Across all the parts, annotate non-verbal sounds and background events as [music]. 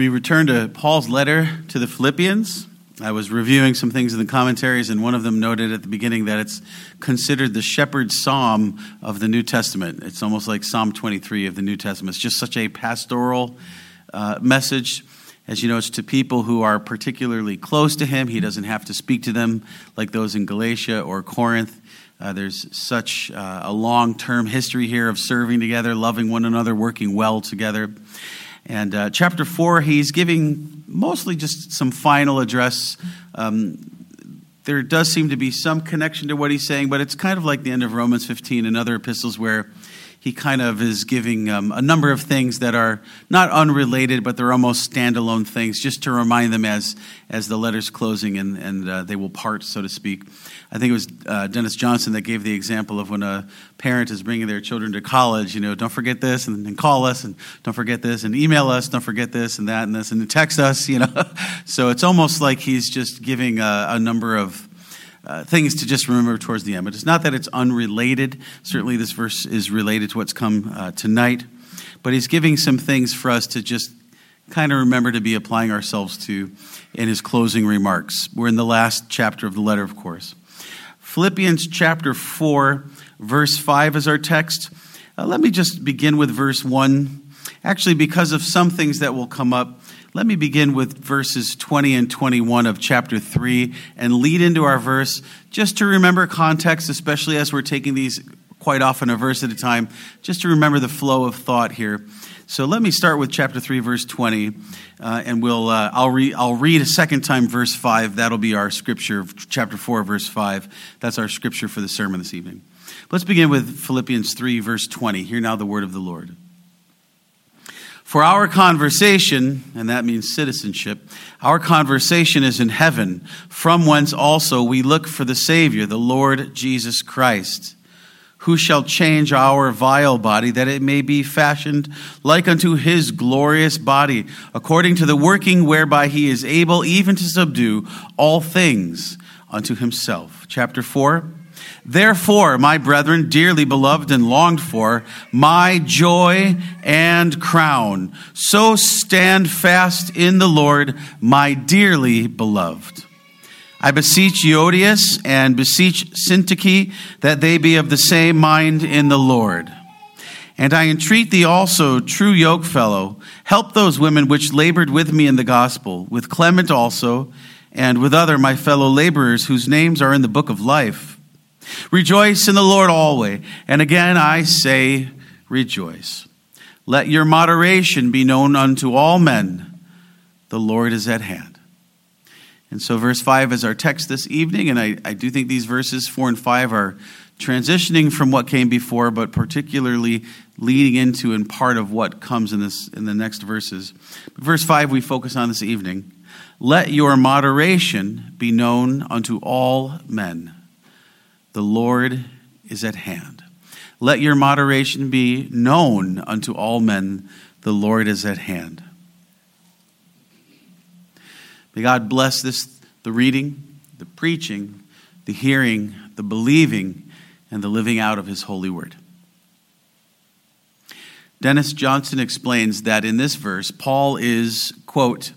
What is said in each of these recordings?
We return to Paul's letter to the Philippians. I was reviewing some things in the commentaries, and one of them noted at the beginning that it's considered the shepherd's psalm of the New Testament. It's almost like Psalm 23 of the New Testament. It's just such a pastoral uh, message. As you know, it's to people who are particularly close to him. He doesn't have to speak to them like those in Galatia or Corinth. Uh, there's such uh, a long term history here of serving together, loving one another, working well together. And uh, chapter four, he's giving mostly just some final address. Um, there does seem to be some connection to what he's saying, but it's kind of like the end of Romans 15 and other epistles where he kind of is giving um, a number of things that are not unrelated, but they're almost standalone things, just to remind them as as the letter's closing and and uh, they will part, so to speak. I think it was uh, Dennis Johnson that gave the example of when a parent is bringing their children to college. You know, don't forget this, and, and call us, and don't forget this, and email us, don't forget this, and that, and this, and text us. You know, [laughs] so it's almost like he's just giving a, a number of uh, things to just remember towards the end. But it's not that it's unrelated. Certainly, this verse is related to what's come uh, tonight. But he's giving some things for us to just kind of remember to be applying ourselves to in his closing remarks. We're in the last chapter of the letter, of course. Philippians chapter 4, verse 5 is our text. Uh, let me just begin with verse 1. Actually, because of some things that will come up let me begin with verses 20 and 21 of chapter 3 and lead into our verse just to remember context, especially as we're taking these quite often a verse at a time, just to remember the flow of thought here. So let me start with chapter 3, verse 20, uh, and we'll, uh, I'll, re- I'll read a second time verse 5. That'll be our scripture, chapter 4, verse 5. That's our scripture for the sermon this evening. Let's begin with Philippians 3, verse 20. Hear now the word of the Lord. For our conversation, and that means citizenship, our conversation is in heaven, from whence also we look for the Savior, the Lord Jesus Christ, who shall change our vile body, that it may be fashioned like unto his glorious body, according to the working whereby he is able even to subdue all things unto himself. Chapter 4. Therefore, my brethren, dearly beloved and longed for, my joy and crown, so stand fast in the Lord, my dearly beloved. I beseech Euodias and beseech Syntyche that they be of the same mind in the Lord. And I entreat thee also, true yokefellow, help those women which labored with me in the gospel, with Clement also, and with other my fellow laborers whose names are in the book of life. Rejoice in the Lord always. And again I say, rejoice. Let your moderation be known unto all men. The Lord is at hand. And so, verse 5 is our text this evening, and I, I do think these verses 4 and 5 are transitioning from what came before, but particularly leading into and part of what comes in, this, in the next verses. Verse 5 we focus on this evening. Let your moderation be known unto all men. The Lord is at hand. Let your moderation be known unto all men. The Lord is at hand. May God bless this, the reading, the preaching, the hearing, the believing, and the living out of his holy word. Dennis Johnson explains that in this verse, Paul is, quote,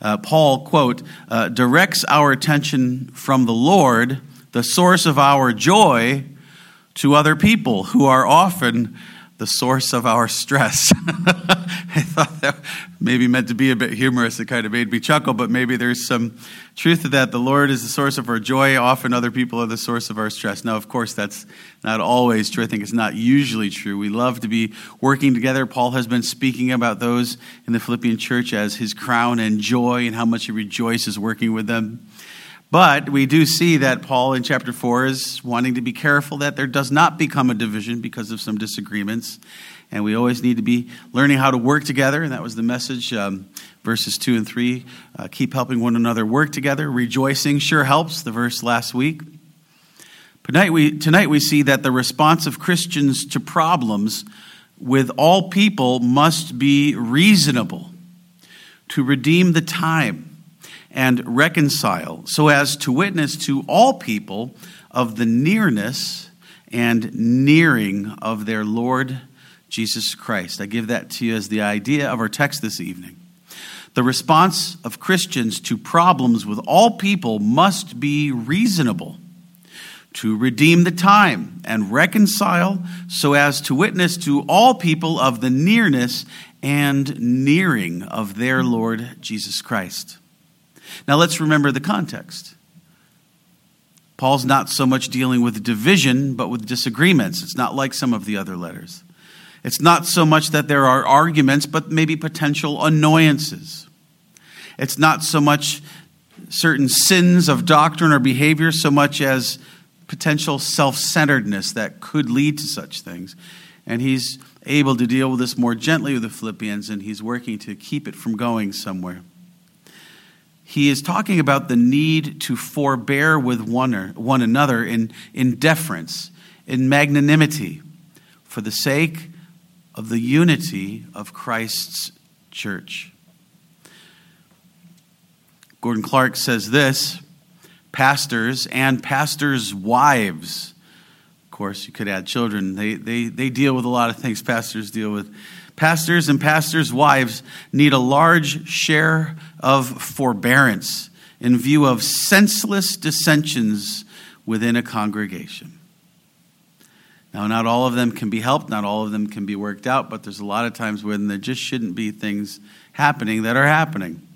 uh, Paul, quote, uh, directs our attention from the Lord the source of our joy to other people who are often the source of our stress. [laughs] I thought that maybe meant to be a bit humorous. It kind of made me chuckle, but maybe there's some truth to that. The Lord is the source of our joy. Often other people are the source of our stress. Now, of course, that's not always true. I think it's not usually true. We love to be working together. Paul has been speaking about those in the Philippian church as his crown and joy and how much he rejoices working with them. But we do see that Paul in chapter 4 is wanting to be careful that there does not become a division because of some disagreements. And we always need to be learning how to work together. And that was the message, um, verses 2 and 3. Uh, keep helping one another work together. Rejoicing sure helps, the verse last week. Tonight we, tonight we see that the response of Christians to problems with all people must be reasonable to redeem the time and reconcile, so as to witness to all people of the nearness and nearing of their Lord Jesus Christ. I give that to you as the idea of our text this evening. The response of Christians to problems with all people must be reasonable to redeem the time and reconcile so as to witness to all people of the nearness and nearing of their Lord Jesus Christ. Now let's remember the context. Paul's not so much dealing with division, but with disagreements. It's not like some of the other letters. It's not so much that there are arguments, but maybe potential annoyances. It's not so much certain sins of doctrine or behavior, so much as potential self centeredness that could lead to such things. And he's able to deal with this more gently with the Philippians, and he's working to keep it from going somewhere. He is talking about the need to forbear with one, or, one another in, in deference, in magnanimity, for the sake of the unity of Christ's church. Gordon Clark says this pastors and pastors' wives. Of course, you could add children. They, they, they deal with a lot of things pastors deal with. Pastors and pastors' wives need a large share of forbearance in view of senseless dissensions within a congregation. Now, not all of them can be helped, not all of them can be worked out, but there's a lot of times when there just shouldn't be things happening that are happening.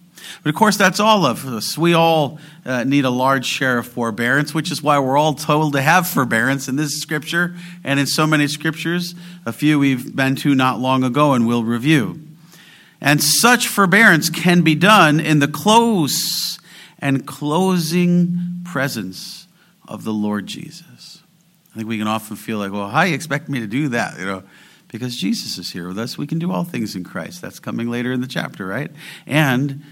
But of course, that's all of us. We all uh, need a large share of forbearance, which is why we're all told to have forbearance in this scripture and in so many scriptures. A few we've been to not long ago and we'll review. And such forbearance can be done in the close and closing presence of the Lord Jesus. I think we can often feel like, well, how do you expect me to do that? You know, because Jesus is here with us, we can do all things in Christ. That's coming later in the chapter, right? And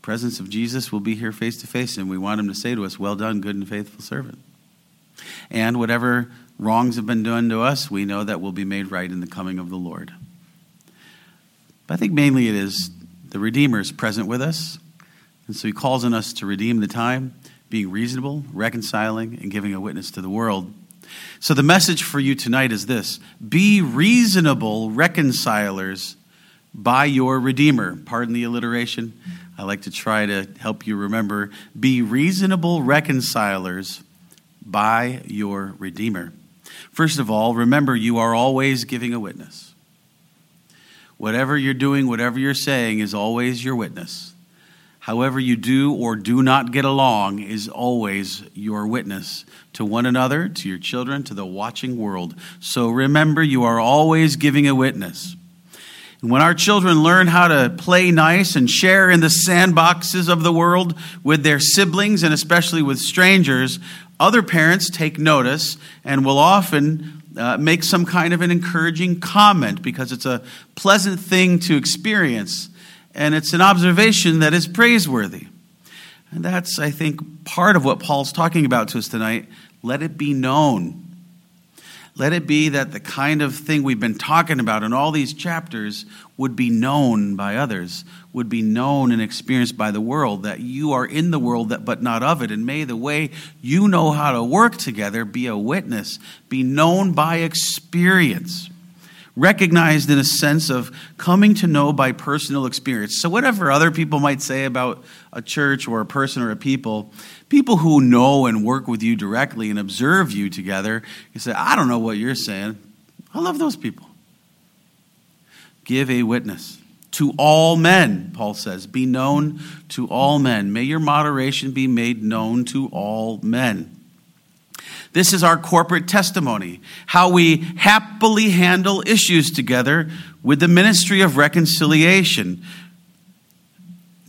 presence of Jesus will be here face to face, and we want him to say to us, Well done, good and faithful servant. And whatever wrongs have been done to us, we know that will be made right in the coming of the Lord. But I think mainly it is the Redeemer is present with us, and so he calls on us to redeem the time, being reasonable, reconciling, and giving a witness to the world. So the message for you tonight is this Be reasonable reconcilers by your Redeemer. Pardon the alliteration. I like to try to help you remember be reasonable reconcilers by your Redeemer. First of all, remember you are always giving a witness. Whatever you're doing, whatever you're saying is always your witness. However, you do or do not get along is always your witness to one another, to your children, to the watching world. So remember, you are always giving a witness. And when our children learn how to play nice and share in the sandboxes of the world with their siblings and especially with strangers, other parents take notice and will often uh, make some kind of an encouraging comment because it's a pleasant thing to experience and it's an observation that is praiseworthy. And that's, I think, part of what Paul's talking about to us tonight. Let it be known let it be that the kind of thing we've been talking about in all these chapters would be known by others, would be known and experienced by the world, that you are in the world, but not of it. And may the way you know how to work together be a witness, be known by experience recognized in a sense of coming to know by personal experience. So, whatever other people might say about a church or a person or a people, people who know and work with you directly and observe you together, you say, I don't know what you're saying. I love those people. Give a witness to all men, Paul says. Be known to all men. May your moderation be made known to all men. This is our corporate testimony, how we happily handle issues together with the ministry of reconciliation.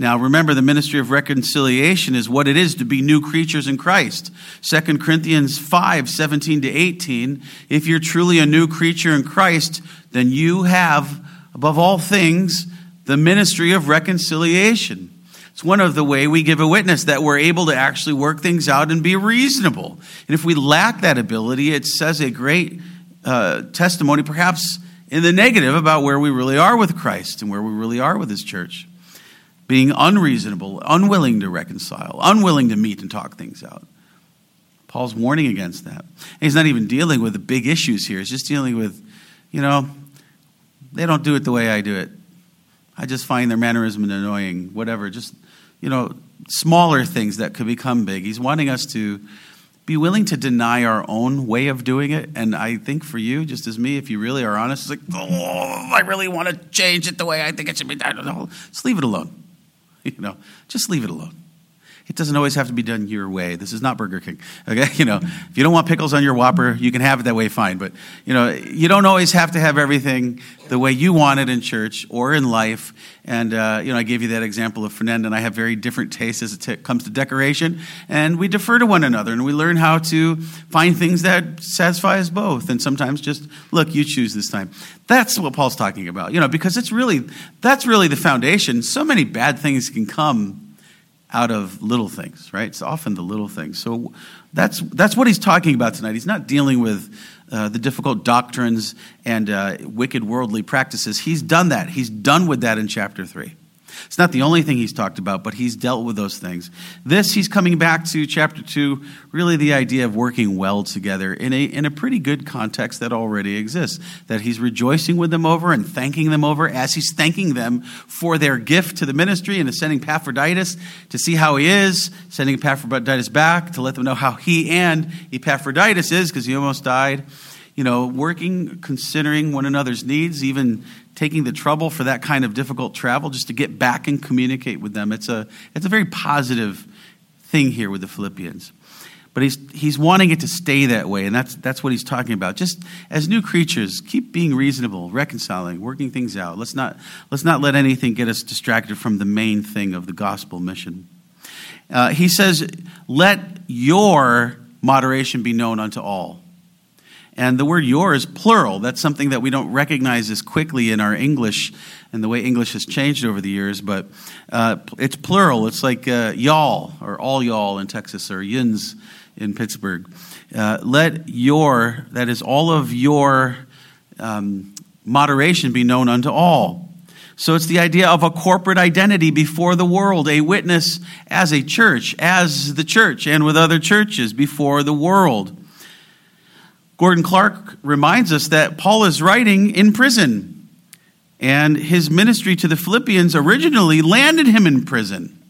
Now, remember, the ministry of reconciliation is what it is to be new creatures in Christ. 2 Corinthians 5 17 to 18. If you're truly a new creature in Christ, then you have, above all things, the ministry of reconciliation. It's one of the way we give a witness that we're able to actually work things out and be reasonable. And if we lack that ability, it says a great uh, testimony, perhaps in the negative, about where we really are with Christ and where we really are with His church. Being unreasonable, unwilling to reconcile, unwilling to meet and talk things out. Paul's warning against that. And he's not even dealing with the big issues here. He's just dealing with, you know, they don't do it the way I do it. I just find their mannerism annoying, whatever. Just, you know, smaller things that could become big. He's wanting us to be willing to deny our own way of doing it. And I think for you, just as me, if you really are honest, it's like, oh, I really want to change it the way I think it should be done. Just leave it alone. [laughs] You know, just leave it alone. It doesn't always have to be done your way. This is not Burger King. Okay, [laughs] you know, if you don't want pickles on your Whopper, you can have it that way, fine. But you know, you don't always have to have everything the way you want it in church or in life. And uh, you know, I gave you that example of Fernanda and I have very different tastes as it t- comes to decoration, and we defer to one another, and we learn how to find things that satisfy us both. And sometimes just look, you choose this time. That's what Paul's talking about. You know, because it's really that's really the foundation. So many bad things can come out of little things, right? It's often the little things. So that's, that's what he's talking about tonight. He's not dealing with uh, the difficult doctrines and uh, wicked worldly practices. He's done that. He's done with that in chapter 3. It's not the only thing he's talked about, but he's dealt with those things. This, he's coming back to chapter 2, really the idea of working well together in a, in a pretty good context that already exists. That he's rejoicing with them over and thanking them over as he's thanking them for their gift to the ministry and is sending Epaphroditus to see how he is, sending Epaphroditus back to let them know how he and Epaphroditus is because he almost died you know, working, considering one another's needs, even taking the trouble for that kind of difficult travel just to get back and communicate with them. It's a, it's a very positive thing here with the Philippians. But he's, he's wanting it to stay that way, and that's, that's what he's talking about. Just as new creatures, keep being reasonable, reconciling, working things out. Let's not, let's not let anything get us distracted from the main thing of the gospel mission. Uh, he says, Let your moderation be known unto all. And the word your is plural. That's something that we don't recognize as quickly in our English and the way English has changed over the years, but uh, it's plural. It's like uh, y'all or all y'all in Texas or yins in Pittsburgh. Uh, let your, that is all of your um, moderation be known unto all. So it's the idea of a corporate identity before the world, a witness as a church, as the church, and with other churches before the world. Gordon Clark reminds us that Paul is writing in prison, and his ministry to the Philippians originally landed him in prison.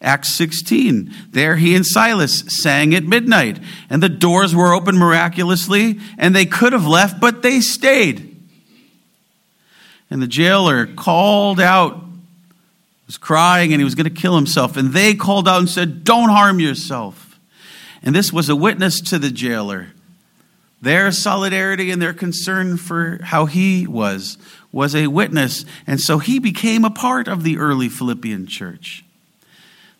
Acts 16. There he and Silas sang at midnight, and the doors were opened miraculously, and they could have left, but they stayed. And the jailer called out, was crying, and he was going to kill himself. And they called out and said, Don't harm yourself. And this was a witness to the jailer their solidarity and their concern for how he was was a witness. And so he became a part of the early Philippian church.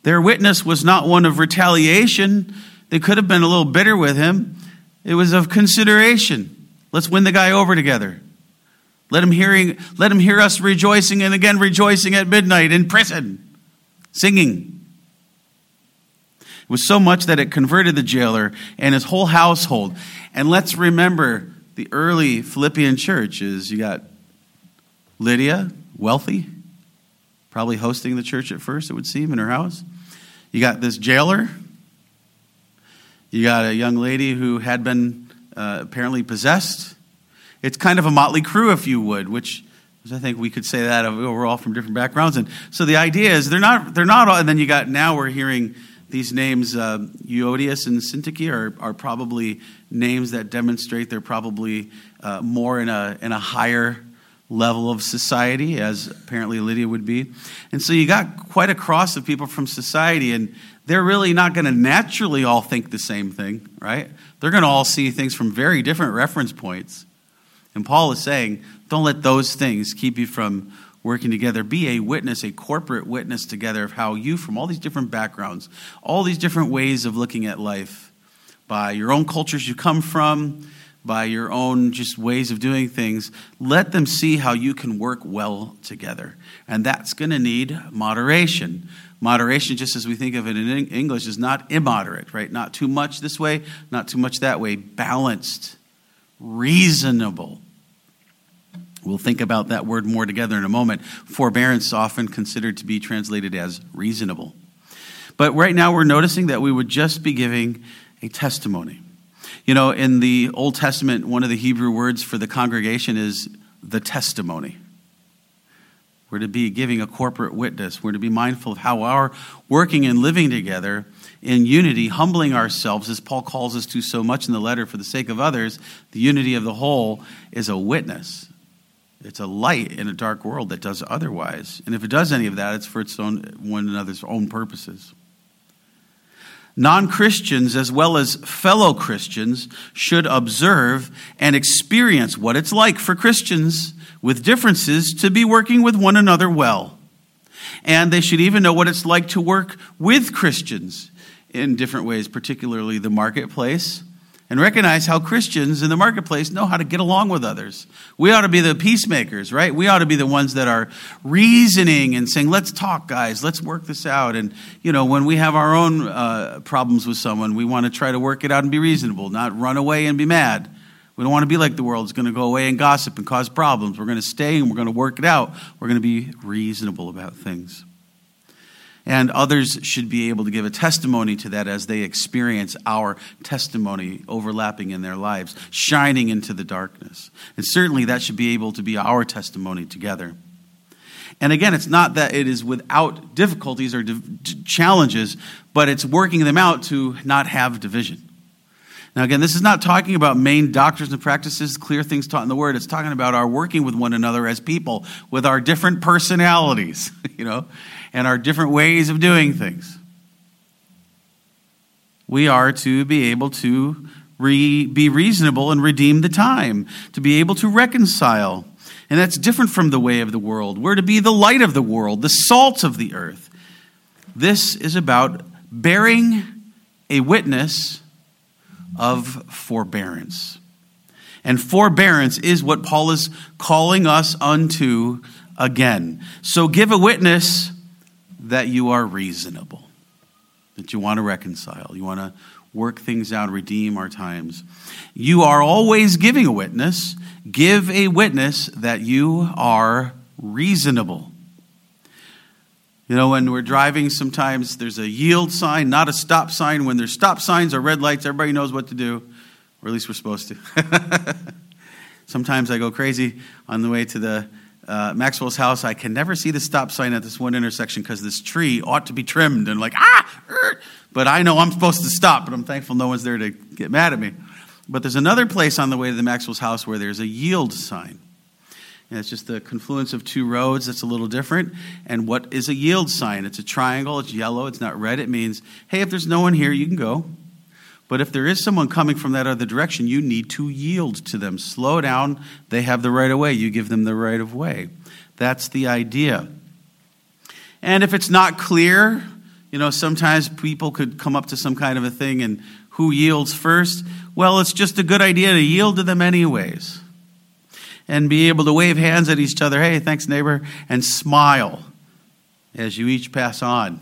Their witness was not one of retaliation. They could have been a little bitter with him. It was of consideration. Let's win the guy over together. Let him, hearing, let him hear us rejoicing and again rejoicing at midnight in prison, singing. It was so much that it converted the jailer and his whole household. And let's remember the early Philippian church is you got Lydia, wealthy, probably hosting the church at first, it would seem, in her house. You got this jailer. You got a young lady who had been uh, apparently possessed. It's kind of a motley crew, if you would, which I think we could say that we're all from different backgrounds. And so the idea is they're not, they're not all, and then you got, now we're hearing these names, uh, Euodias and Syntyche, are, are probably names that demonstrate they're probably uh, more in a, in a higher level of society, as apparently Lydia would be. And so you got quite a cross of people from society, and they're really not going to naturally all think the same thing, right? They're going to all see things from very different reference points. And Paul is saying, don't let those things keep you from working together. Be a witness, a corporate witness together of how you, from all these different backgrounds, all these different ways of looking at life, by your own cultures you come from, by your own just ways of doing things, let them see how you can work well together. And that's going to need moderation. Moderation, just as we think of it in English, is not immoderate, right? Not too much this way, not too much that way. Balanced, reasonable We'll think about that word more together in a moment. Forbearance, often considered to be translated as reasonable. But right now, we're noticing that we would just be giving a testimony. You know, in the Old Testament, one of the Hebrew words for the congregation is the testimony. We're to be giving a corporate witness. We're to be mindful of how our working and living together in unity, humbling ourselves, as Paul calls us to so much in the letter for the sake of others, the unity of the whole is a witness. It's a light in a dark world that does otherwise. And if it does any of that, it's for its own one another's own purposes. Non Christians, as well as fellow Christians, should observe and experience what it's like for Christians with differences to be working with one another well. And they should even know what it's like to work with Christians in different ways, particularly the marketplace, and recognize how Christians in the marketplace know how to get along with others. We ought to be the peacemakers, right? We ought to be the ones that are reasoning and saying, let's talk, guys, let's work this out. And, you know, when we have our own uh, problems with someone, we want to try to work it out and be reasonable, not run away and be mad. We don't want to be like the world. It's going to go away and gossip and cause problems. We're going to stay and we're going to work it out. We're going to be reasonable about things. And others should be able to give a testimony to that as they experience our testimony overlapping in their lives, shining into the darkness. And certainly that should be able to be our testimony together. And again, it's not that it is without difficulties or challenges, but it's working them out to not have division. Now, again, this is not talking about main doctrines and practices, clear things taught in the Word. It's talking about our working with one another as people with our different personalities, [laughs] you know, and our different ways of doing things. We are to be able to re- be reasonable and redeem the time, to be able to reconcile. And that's different from the way of the world. We're to be the light of the world, the salt of the earth. This is about bearing a witness of forbearance. And forbearance is what Paul is calling us unto again. So give a witness that you are reasonable, that you want to reconcile, you want to work things out, redeem our times. You are always giving a witness. Give a witness that you are reasonable. You know, when we're driving, sometimes there's a yield sign, not a stop sign. When there's stop signs or red lights, everybody knows what to do, or at least we're supposed to. [laughs] sometimes I go crazy on the way to the uh, Maxwell's house. I can never see the stop sign at this one intersection because this tree ought to be trimmed and like, ah, er. but I know I'm supposed to stop, but I'm thankful no one's there to get mad at me. But there's another place on the way to the Maxwell's house where there's a yield sign. And it's just the confluence of two roads that's a little different. And what is a yield sign? It's a triangle, it's yellow, it's not red. It means, hey, if there's no one here, you can go. But if there is someone coming from that other direction, you need to yield to them. Slow down. They have the right of way. You give them the right of way. That's the idea. And if it's not clear, you know, sometimes people could come up to some kind of a thing and who yields first? Well, it's just a good idea to yield to them anyways and be able to wave hands at each other, hey, thanks, neighbor, and smile as you each pass on,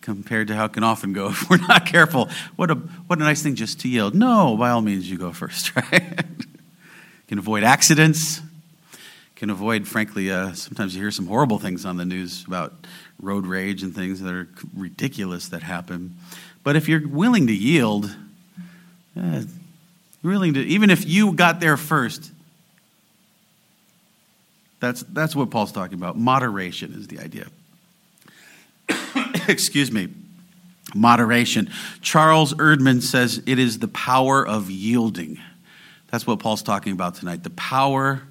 compared to how it can often go [laughs] if we're not careful. What a, what a nice thing just to yield. No, by all means, you go first, [laughs] right? can avoid accidents, can avoid, frankly, uh, sometimes you hear some horrible things on the news about road rage and things that are ridiculous that happen. But if you're willing to yield, uh, willing to, even if you got there first, that's, that's what Paul's talking about. Moderation is the idea. [coughs] Excuse me. Moderation. Charles Erdman says it is the power of yielding. That's what Paul's talking about tonight. The power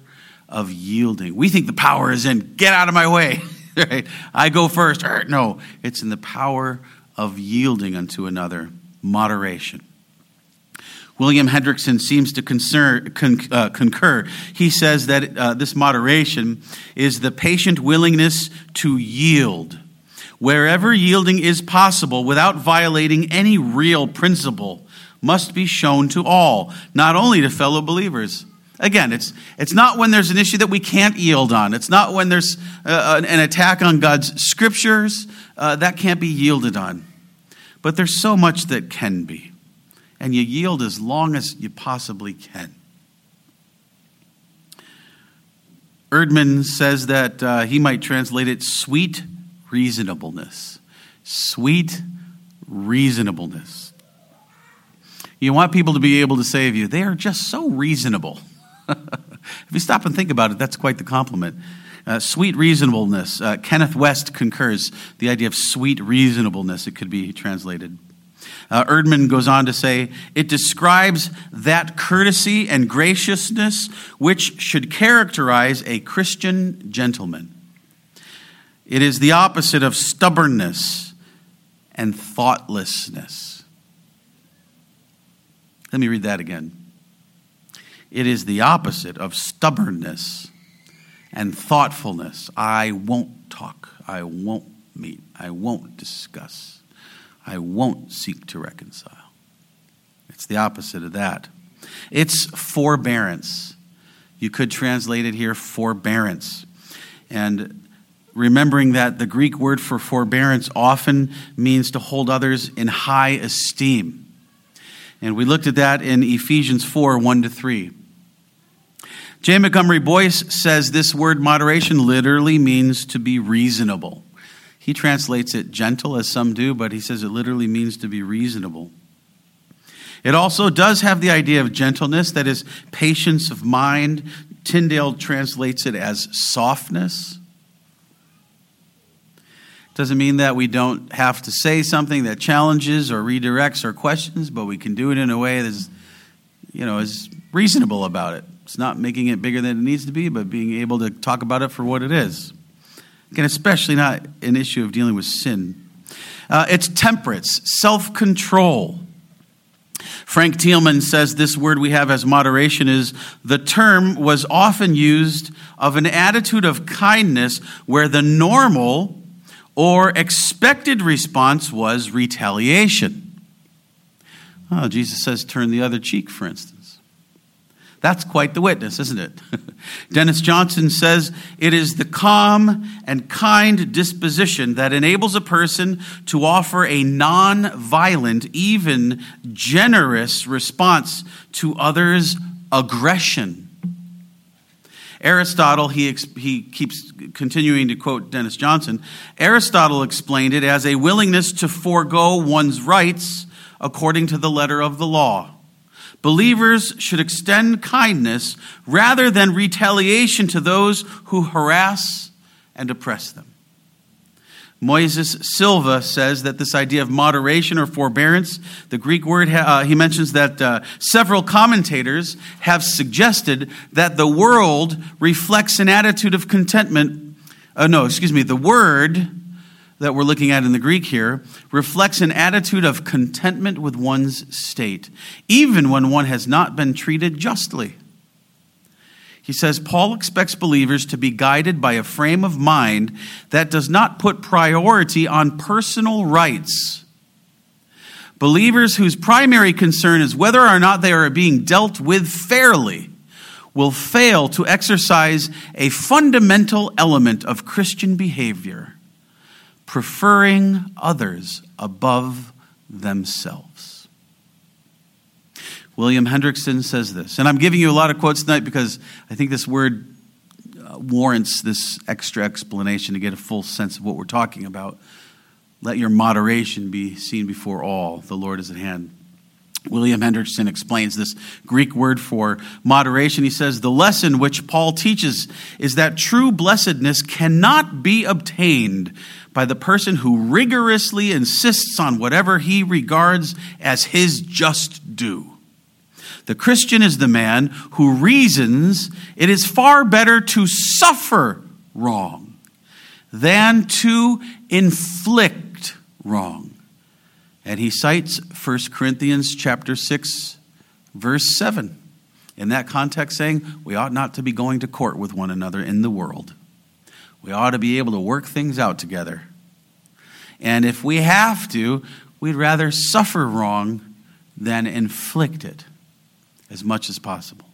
of yielding. We think the power is in get out of my way. [laughs] right? I go first. Er, no, it's in the power of yielding unto another. Moderation. William Hendriksen seems to concern, con, uh, concur. He says that uh, this moderation is the patient willingness to yield wherever yielding is possible without violating any real principle must be shown to all, not only to fellow believers. Again, it's, it's not when there's an issue that we can't yield on. It's not when there's uh, an attack on God's scriptures uh, that can't be yielded on. But there's so much that can be and you yield as long as you possibly can. Erdman says that uh, he might translate it sweet reasonableness. Sweet reasonableness. You want people to be able to say of you, they are just so reasonable. [laughs] if you stop and think about it, that's quite the compliment. Uh, sweet reasonableness. Uh, Kenneth Wuest concurs the idea of sweet reasonableness. It could be translated. Uh, Erdman goes on to say, it describes that courtesy and graciousness which should characterize a Christian gentleman. It is the opposite of stubbornness and thoughtlessness. Let me read that again. It is the opposite of stubbornness and thoughtfulness. I won't talk. I won't meet. I won't discuss. I won't seek to reconcile. It's the opposite of that. It's forbearance. You could translate it here forbearance. And remembering that the Greek word for forbearance often means to hold others in high esteem. And we looked at that in Ephesians 4 1 to 3. J. Montgomery Boice says this word moderation literally means to be reasonable. He translates it gentle, as some do, but he says it literally means to be reasonable. It also does have the idea of gentleness, that is, patience of mind. Tyndale translates it as softness. Doesn't mean that we don't have to say something that challenges or redirects or questions, but we can do it in a way that's, you know, is reasonable about it. It's not making it bigger than it needs to be, but being able to talk about it for what it is. Again, especially not an issue of dealing with sin. Uh, it's temperance, self control. Frank Thielman says this word we have as moderation is the term was often used of an attitude of kindness where the normal or expected response was retaliation. Oh, Jesus says, turn the other cheek, for instance. That's quite the witness, isn't it? [laughs] Dennis Johnson says it is the calm and kind disposition that enables a person to offer a non violent, even generous response to others' aggression. Aristotle, he, he keeps continuing to quote Dennis Johnson. Aristotle explained it as a willingness to forego one's rights according to the letter of the law. Believers should extend kindness rather than retaliation to those who harass and oppress them. Moises Silva says that this idea of moderation or forbearance, the Greek word, uh, he mentions that uh, several commentators have suggested that the world reflects an attitude of contentment. Uh, no, excuse me, the word that we're looking at in the Greek here reflects an attitude of contentment with one's state, even when one has not been treated justly. He says Paul expects believers to be guided by a frame of mind that does not put priority on personal rights. Believers whose primary concern is whether or not they are being dealt with fairly will fail to exercise a fundamental element of Christian behavior, preferring others above themselves. William Hendriksen says this. And I'm giving you a lot of quotes tonight because I think this word uh, warrants this extra explanation to get a full sense of what we're talking about. Let your moderation be seen before all. The Lord is at hand. William Hendriksen explains this Greek word for moderation. He says, The lesson which Paul teaches is that true blessedness cannot be obtained by the person who rigorously insists on whatever he regards as his just due. The Christian is the man who reasons it is far better to suffer wrong than to inflict wrong. And he cites 1 Corinthians chapter 6 verse 7 in that context saying we ought not to be going to court with one another in the world. We ought to be able to work things out together. And if we have to, we'd rather suffer wrong than inflict it as much as possible.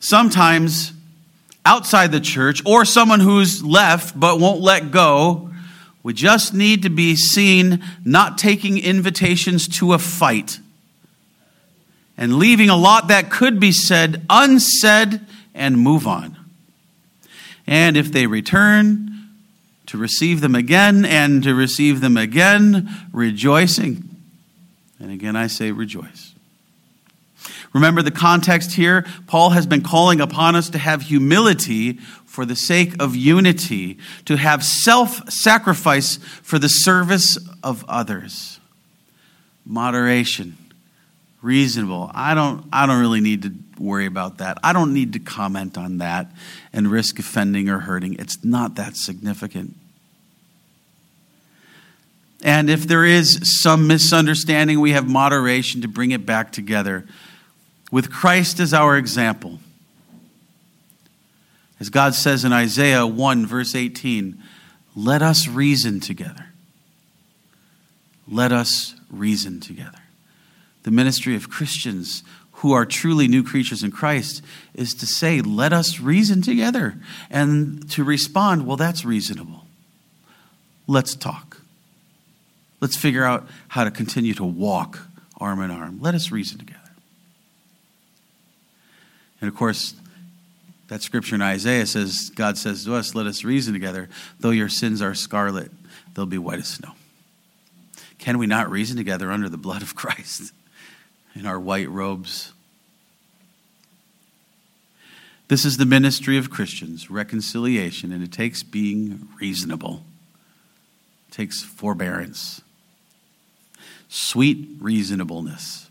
Sometimes outside the church, or someone who's left but won't let go, we just need to be seen not taking invitations to a fight and leaving a lot that could be said unsaid and move on. And if they return, to receive them again and to receive them again, rejoicing. And again, I say rejoice. Remember the context here? Paul has been calling upon us to have humility for the sake of unity, to have self sacrifice for the service of others. Moderation, reasonable. I don't, I don't really need to worry about that. I don't need to comment on that and risk offending or hurting. It's not that significant. And if there is some misunderstanding, we have moderation to bring it back together. With Christ as our example. As God says in Isaiah 1, verse 18, let us reason together. Let us reason together. The ministry of Christians who are truly new creatures in Christ is to say, let us reason together. And to respond, well, that's reasonable. Let's talk. Let's figure out how to continue to walk arm in arm. Let us reason together. And of course, that scripture in Isaiah says, God says to us, Let us reason together. Though your sins are scarlet, they'll be white as snow. Can we not reason together under the blood of Christ in our white robes? This is the ministry of Christians, reconciliation, and it takes being reasonable. It takes forbearance sweet reasonableness.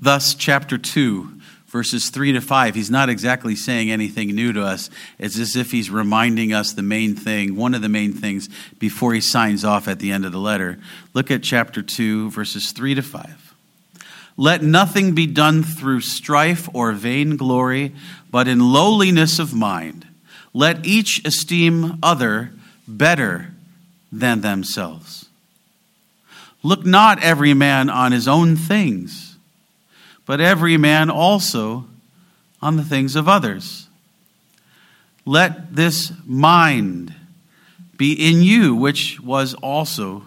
Thus, chapter 2, verses 3 to 5, he's not exactly saying anything new to us. It's as if he's reminding us the main thing, one of the main things, before he signs off at the end of the letter. Look at chapter 2, verses 3 to 5. Let nothing be done through strife or vainglory, but in lowliness of mind. Let each esteem other better than themselves. Look not every man on his own things, but every man also on the things of others. Let this mind be in you, which was also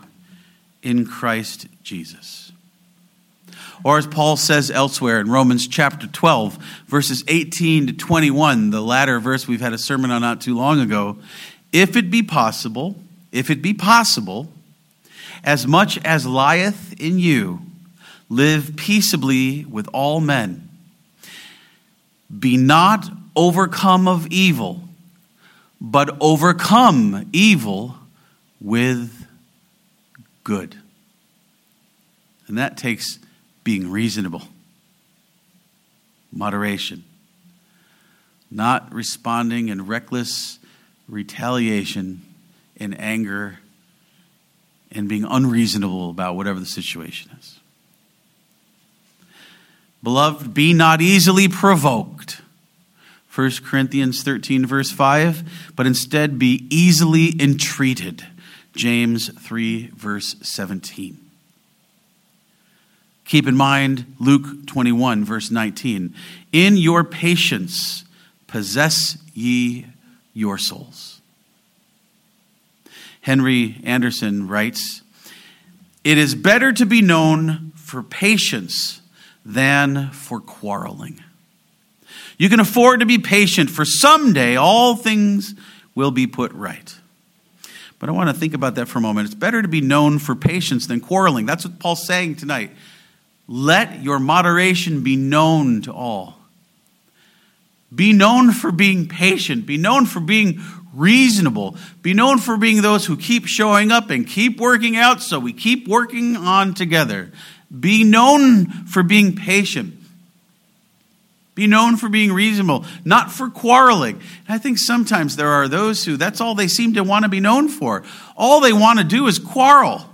in Christ Jesus. Or as Paul says elsewhere in Romans chapter 12, verses 18 to 21, the latter verse we've had a sermon on not too long ago, if it be possible, if it be possible, as much as lieth in you, live peaceably with all men. Be not overcome of evil, but overcome evil with good. And that takes being reasonable, moderation, not responding in reckless retaliation in anger and being unreasonable about whatever the situation is. Beloved, be not easily provoked. 1 Corinthians 13, verse 5, but instead be easily entreated. James 3, verse 17. Keep in mind Luke 21, verse 19. In your patience, possess ye your souls. Henry Anderson writes It is better to be known for patience than for quarreling. You can afford to be patient, for someday all things will be put right. But I want to think about that for a moment. It's better to be known for patience than quarreling. That's what Paul's saying tonight. Let your moderation be known to all. Be known for being patient. Be known for being reasonable. Be known for being those who keep showing up and keep working out, so we keep working on together. Be known for being patient. Be known for being reasonable, not for quarreling. And I think sometimes there are those who that's all they seem to want to be known for. All they want to do is quarrel.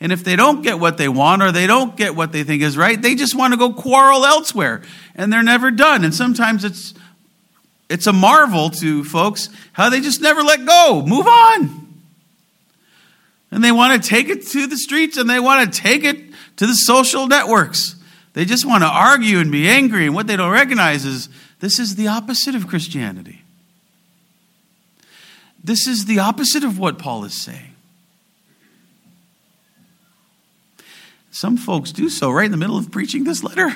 And if they don't get what they want or they don't get what they think is right, they just want to go quarrel elsewhere. And they're never done. And sometimes it's it's a marvel to folks how they just never let go, move on. And they want to take it to the streets and they want to take it to the social networks. They just want to argue and be angry. And what they don't recognize is this is the opposite of Christianity. This is the opposite of what Paul is saying. Some folks do so right in the middle of preaching this letter.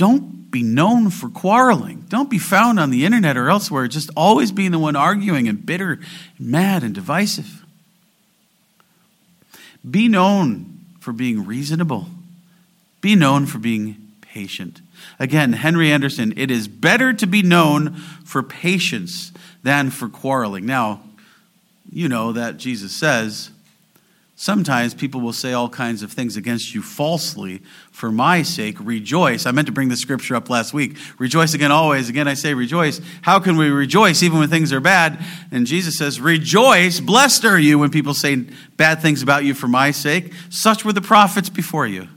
Don't be known for quarreling. Don't be found on the internet or elsewhere just always being the one arguing and bitter, and mad, and divisive. Be known for being reasonable. Be known for being patient. Again, Henry Anderson, it is better to be known for patience than for quarreling. Now, you know that Jesus says, Sometimes people will say all kinds of things against you falsely for my sake. Rejoice. I meant to bring the scripture up last week. Rejoice again always. Again, I say rejoice. How can we rejoice even when things are bad? And Jesus says, Rejoice. Blessed are you when people say bad things about you for my sake. Such were the prophets before you.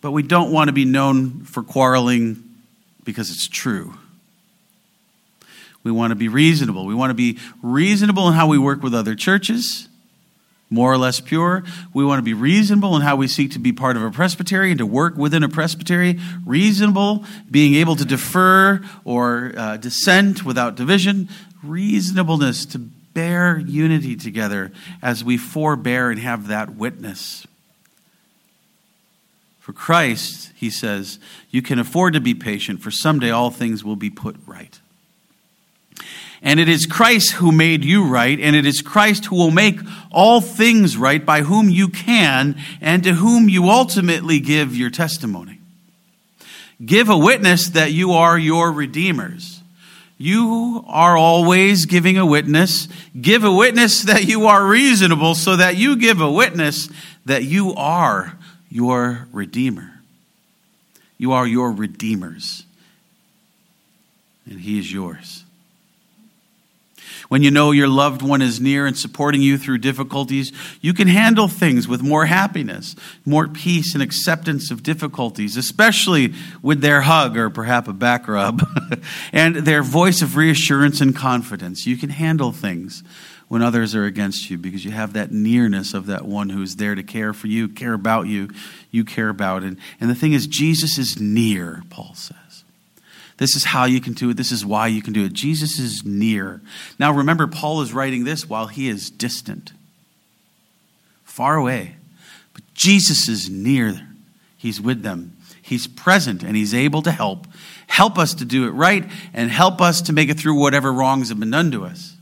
But we don't want to be known for quarreling because it's true. We want to be reasonable. We want to be reasonable in how we work with other churches, more or less pure. We want to be reasonable in how we seek to be part of a presbytery and to work within a presbytery. Reasonable, being able to defer or uh, dissent without division. Reasonableness to bear unity together as we forbear and have that witness. For Christ, he says, you can afford to be patient, for someday all things will be put right. And it is Christ who made you right, and it is Christ who will make all things right by whom you can and to whom you ultimately give your testimony. Give a witness that you are your redeemers. You are always giving a witness. Give a witness that you are reasonable so that you give a witness that you are your redeemer. You are your redeemers, and he is yours when you know your loved one is near and supporting you through difficulties, you can handle things with more happiness, more peace, and acceptance of difficulties, especially with their hug or perhaps a back rub [laughs] and their voice of reassurance and confidence. You can handle things when others are against you because you have that nearness of that one who's there to care for you, care about you, you care about. And, and the thing is, Jesus is near, Paul says. This is how you can do it. This is why you can do it. Jesus is near. Now remember, Paul is writing this while he is distant, far away. But Jesus is near. He's with them. He's present and he's able to help. Help us to do it right and help us to make it through whatever wrongs have been done to us.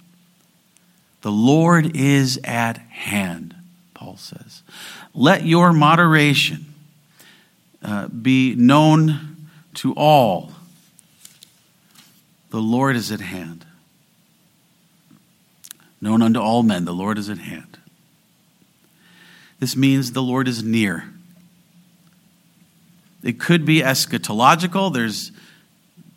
The Lord is at hand, Paul says. Let your moderation uh, be known to all the Lord is at hand. Known unto all men, the Lord is at hand. This means the Lord is near. It could be eschatological. There's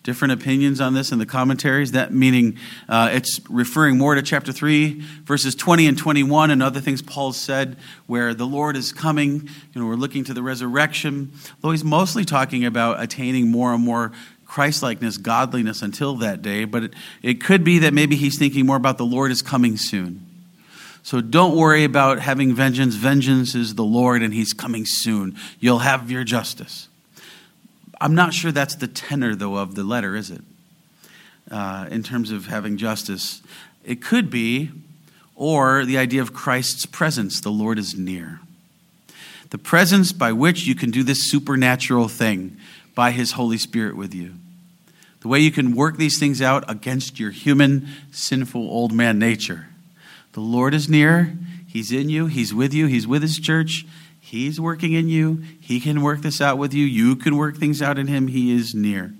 different opinions on this in the commentaries. That meaning uh, it's referring more to chapter 3, verses 20 and 21, and other things Paul said where the Lord is coming. You know, we're looking to the resurrection. Though he's mostly talking about attaining more and more Christlikeness, godliness until that day, but it, it could be that maybe he's thinking more about the Lord is coming soon. So don't worry about having vengeance. Vengeance is the Lord and he's coming soon. You'll have your justice. I'm not sure that's the tenor, though, of the letter, is it? Uh, in terms of having justice. It could be, or the idea of Christ's presence, the Lord is near. The presence by which you can do this supernatural thing by His Holy Spirit with you. The way you can work these things out against your human, sinful old man nature. The Lord is near. He's in you. He's with you. He's with His church. He's working in you. He can work this out with you. You can work things out in Him. He is near.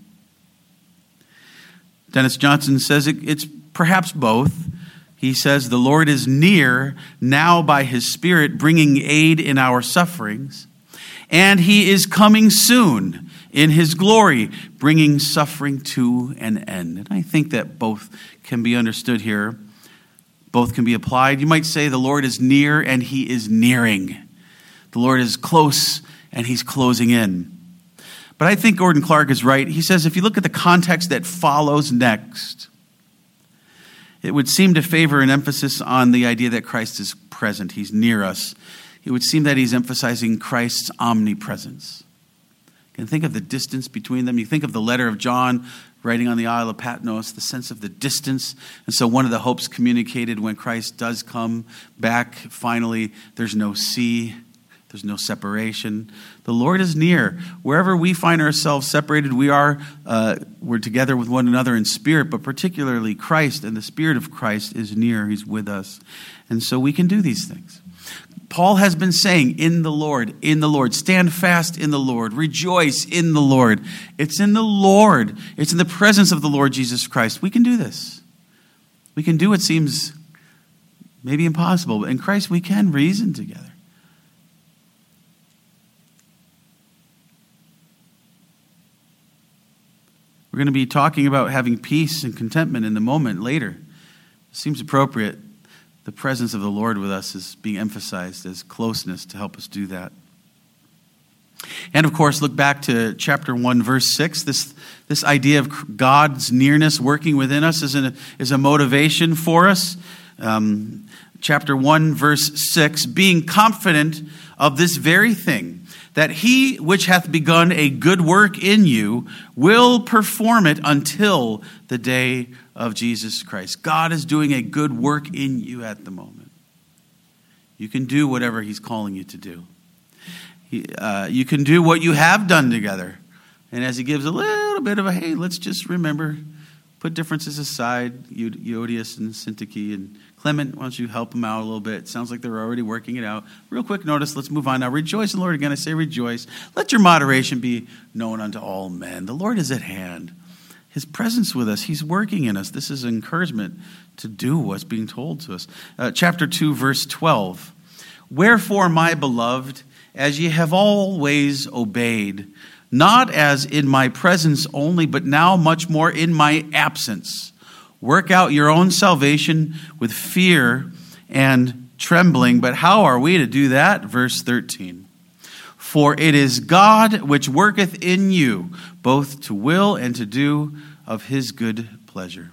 Dennis Johnson says it, it's perhaps both. He says, The Lord is near now by His Spirit, bringing aid in our sufferings, and He is coming soon in his glory, bringing suffering to an end. And I think that both can be understood here, both can be applied. You might say the Lord is near and he is nearing, the Lord is close and he's closing in. But I think Gordon Clark is right. He says if you look at the context that follows next, it would seem to favor an emphasis on the idea that Christ is present, he's near us. It would seem that he's emphasizing Christ's omnipresence and think of the distance between them. You think of the letter of John writing on the Isle of Patmos, the sense of the distance. And so, one of the hopes communicated when Christ does come back finally, there's no sea, There's no separation. The Lord is near. Wherever we find ourselves separated, we are uh, we're together with one another in spirit, but particularly Christ and the Spirit of Christ is near. He's with us, and so we can do these things. Paul has been saying, in the Lord, in the Lord, stand fast in the Lord, rejoice in the Lord. It's in the Lord, it's in the presence of the Lord Jesus Christ. We can do this. We can do what seems maybe impossible, but in Christ we can reason together. We're going to be talking about having peace and contentment in the moment later. It seems appropriate the presence of the Lord with us is being emphasized as closeness to help us do that. And of course, look back to chapter 1, verse 6. This, this idea of God's nearness working within us is, an, is a motivation for us. Um, chapter 1, verse 6 being confident of this very thing, that he which hath begun a good work in you will perform it until the day of Jesus Christ. God is doing a good work in you at the moment. You can do whatever He's calling you to do. He, uh, you can do what you have done together. And as He gives a little bit of a, hey, let's just remember, put differences aside, Euodias and Syntyche and Clement, why don't you help them out a little bit? Sounds like they're already working it out. Real quick notice, let's move on now. Rejoice in the Lord again. I say rejoice. Let your moderation be known unto all men. The Lord is at hand his presence with us. He's working in us. This is encouragement to do what's being told to us. Uh, chapter 2, verse 12. Wherefore, my beloved, as ye have always obeyed, not as in my presence only, but now much more in my absence, work out your own salvation with fear and trembling. But how are we to do that? Verse 13. For it is God which worketh in you both to will and to do of his good pleasure.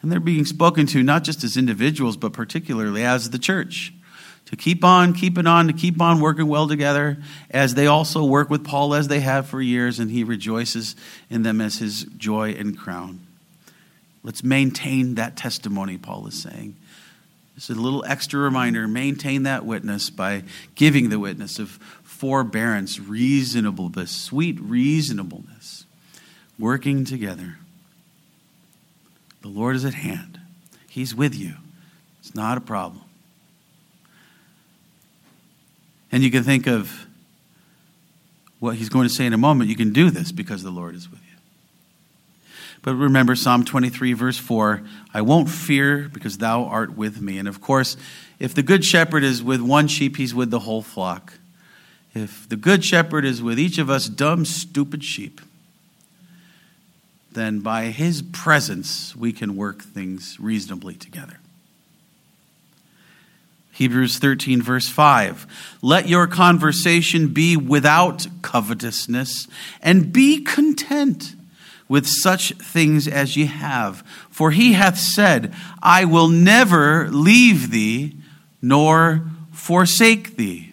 And they're being spoken to not just as individuals, but particularly as the church. To keep on keeping on, to keep on working well together, as they also work with Paul as they have for years, and he rejoices in them as his joy and crown. Let's maintain that testimony, Paul is saying. Just a little extra reminder maintain that witness by giving the witness of forbearance, reasonableness, sweet reasonableness, working together. The Lord is at hand, He's with you. It's not a problem. And you can think of what He's going to say in a moment. You can do this because the Lord is with you. But remember Psalm 23, verse 4 I won't fear because thou art with me. And of course, if the good shepherd is with one sheep, he's with the whole flock. If the good shepherd is with each of us dumb, stupid sheep, then by his presence we can work things reasonably together. Hebrews 13, verse 5. Let your conversation be without covetousness, and be content with such things as ye have. For he hath said, I will never leave thee nor forsake thee.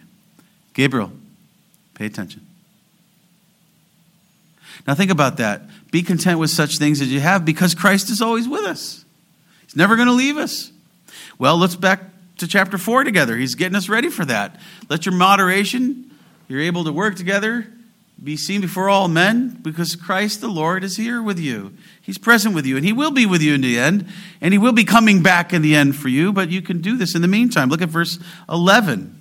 Gabriel, pay attention. Now think about that. Be content with such things as you have because Christ is always with us. He's never going to leave us. Well, let's back to chapter 4 together. He's getting us ready for that. Let your moderation, you're able to work together, be seen before all men because Christ the Lord is here with you. He's present with you, and He will be with you in the end, and He will be coming back in the end for you, but you can do this in the meantime. Look at verse 11.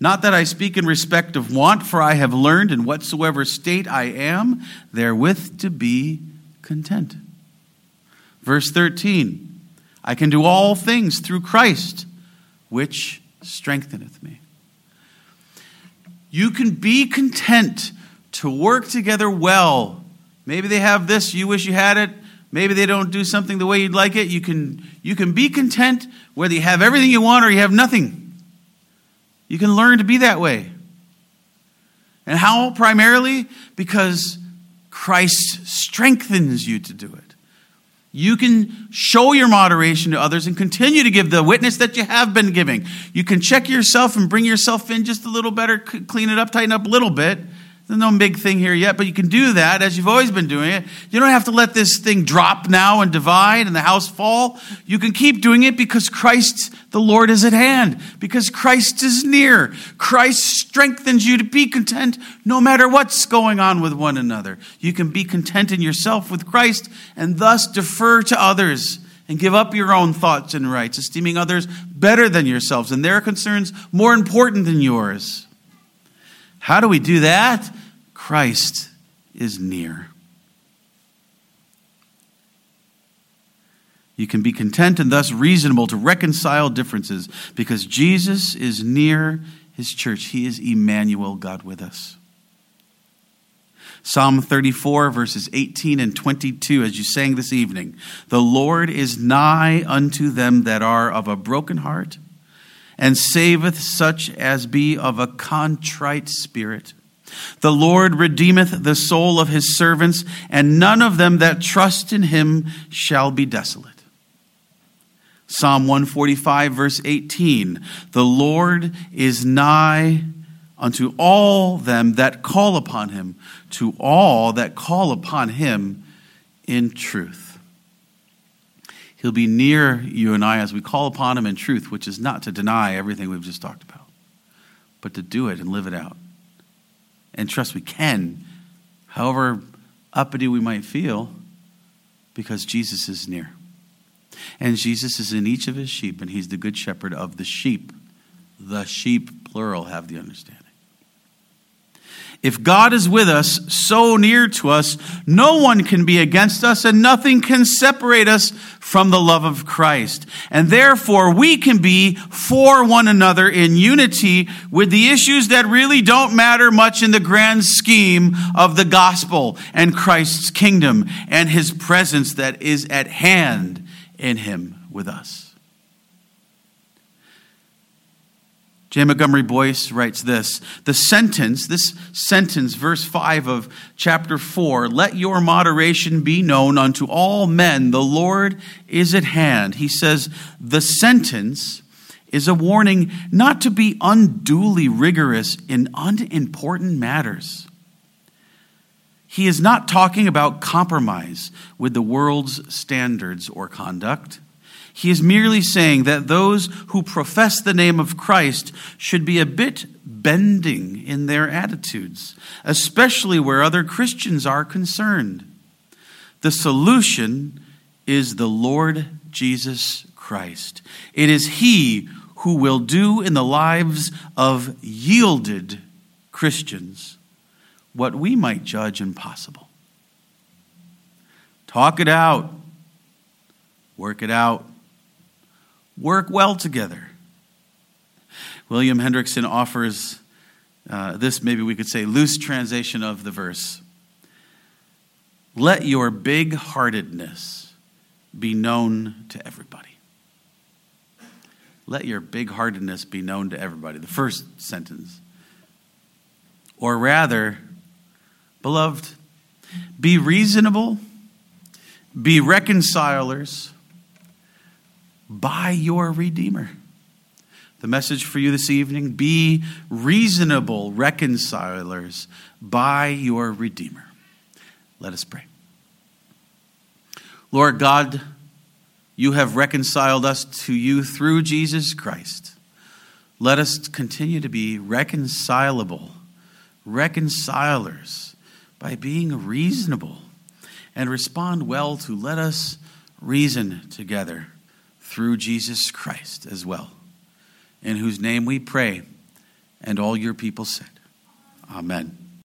Not that I speak in respect of want, for I have learned in whatsoever state I am, therewith to be content. Verse 13 I can do all things through Christ, which strengtheneth me. You can be content to work together well. Maybe they have this, you wish you had it. Maybe they don't do something the way you'd like it. You can, you can be content whether you have everything you want or you have nothing. You can learn to be that way. And how? Primarily because Christ strengthens you to do it. You can show your moderation to others and continue to give the witness that you have been giving. You can check yourself and bring yourself in just a little better, clean it up, tighten up a little bit. There's no big thing here yet, but you can do that as you've always been doing it. You don't have to let this thing drop now and divide and the house fall. You can keep doing it because Christ, the Lord, is at hand, because Christ is near. Christ strengthens you to be content no matter what's going on with one another. You can be content in yourself with Christ and thus defer to others and give up your own thoughts and rights, esteeming others better than yourselves and their concerns more important than yours. How do we do that? Christ is near. You can be content and thus reasonable to reconcile differences because Jesus is near his church. He is Emmanuel, God with us. Psalm 34, verses 18 and 22, as you sang this evening The Lord is nigh unto them that are of a broken heart and saveth such as be of a contrite spirit. The Lord redeemeth the soul of his servants, and none of them that trust in him shall be desolate. Psalm 145, verse 18 The Lord is nigh unto all them that call upon him, to all that call upon him in truth. He'll be near you and I as we call upon Him in truth, which is not to deny everything we've just talked about, but to do it and live it out. And trust we can, however uppity we might feel, because Jesus is near. And Jesus is in each of His sheep, and He's the good shepherd of the sheep. The sheep, plural, have the understanding. If God is with us, so near to us, no one can be against us and nothing can separate us from the love of Christ. And therefore, we can be for one another in unity with the issues that really don't matter much in the grand scheme of the gospel and Christ's kingdom and his presence that is at hand in him with us. J. Montgomery Boice writes this The sentence, this sentence, verse 5 of chapter 4, let your moderation be known unto all men, the Lord is at hand. He says, the sentence is a warning not to be unduly rigorous in unimportant matters. He is not talking about compromise with the world's standards or conduct. He is merely saying that those who profess the name of Christ should be a bit bending in their attitudes, especially where other Christians are concerned. The solution is the Lord Jesus Christ. It is He who will do in the lives of yielded Christians what we might judge impossible. Talk it out, work it out work well together. William Hendriksen offers uh, this, maybe we could say, loose translation of the verse. Let your big heartedness be known to everybody. Let your big heartedness be known to everybody. The first sentence. Or rather, beloved, be reasonable, be reconcilers by your Redeemer. The message for you this evening be reasonable reconcilers by your Redeemer. Let us pray. Lord God, you have reconciled us to you through Jesus Christ. Let us continue to be reconcilable, reconcilers, by being reasonable and respond well to let us reason together through Jesus Christ as well, in whose name we pray, and all your people said, Amen.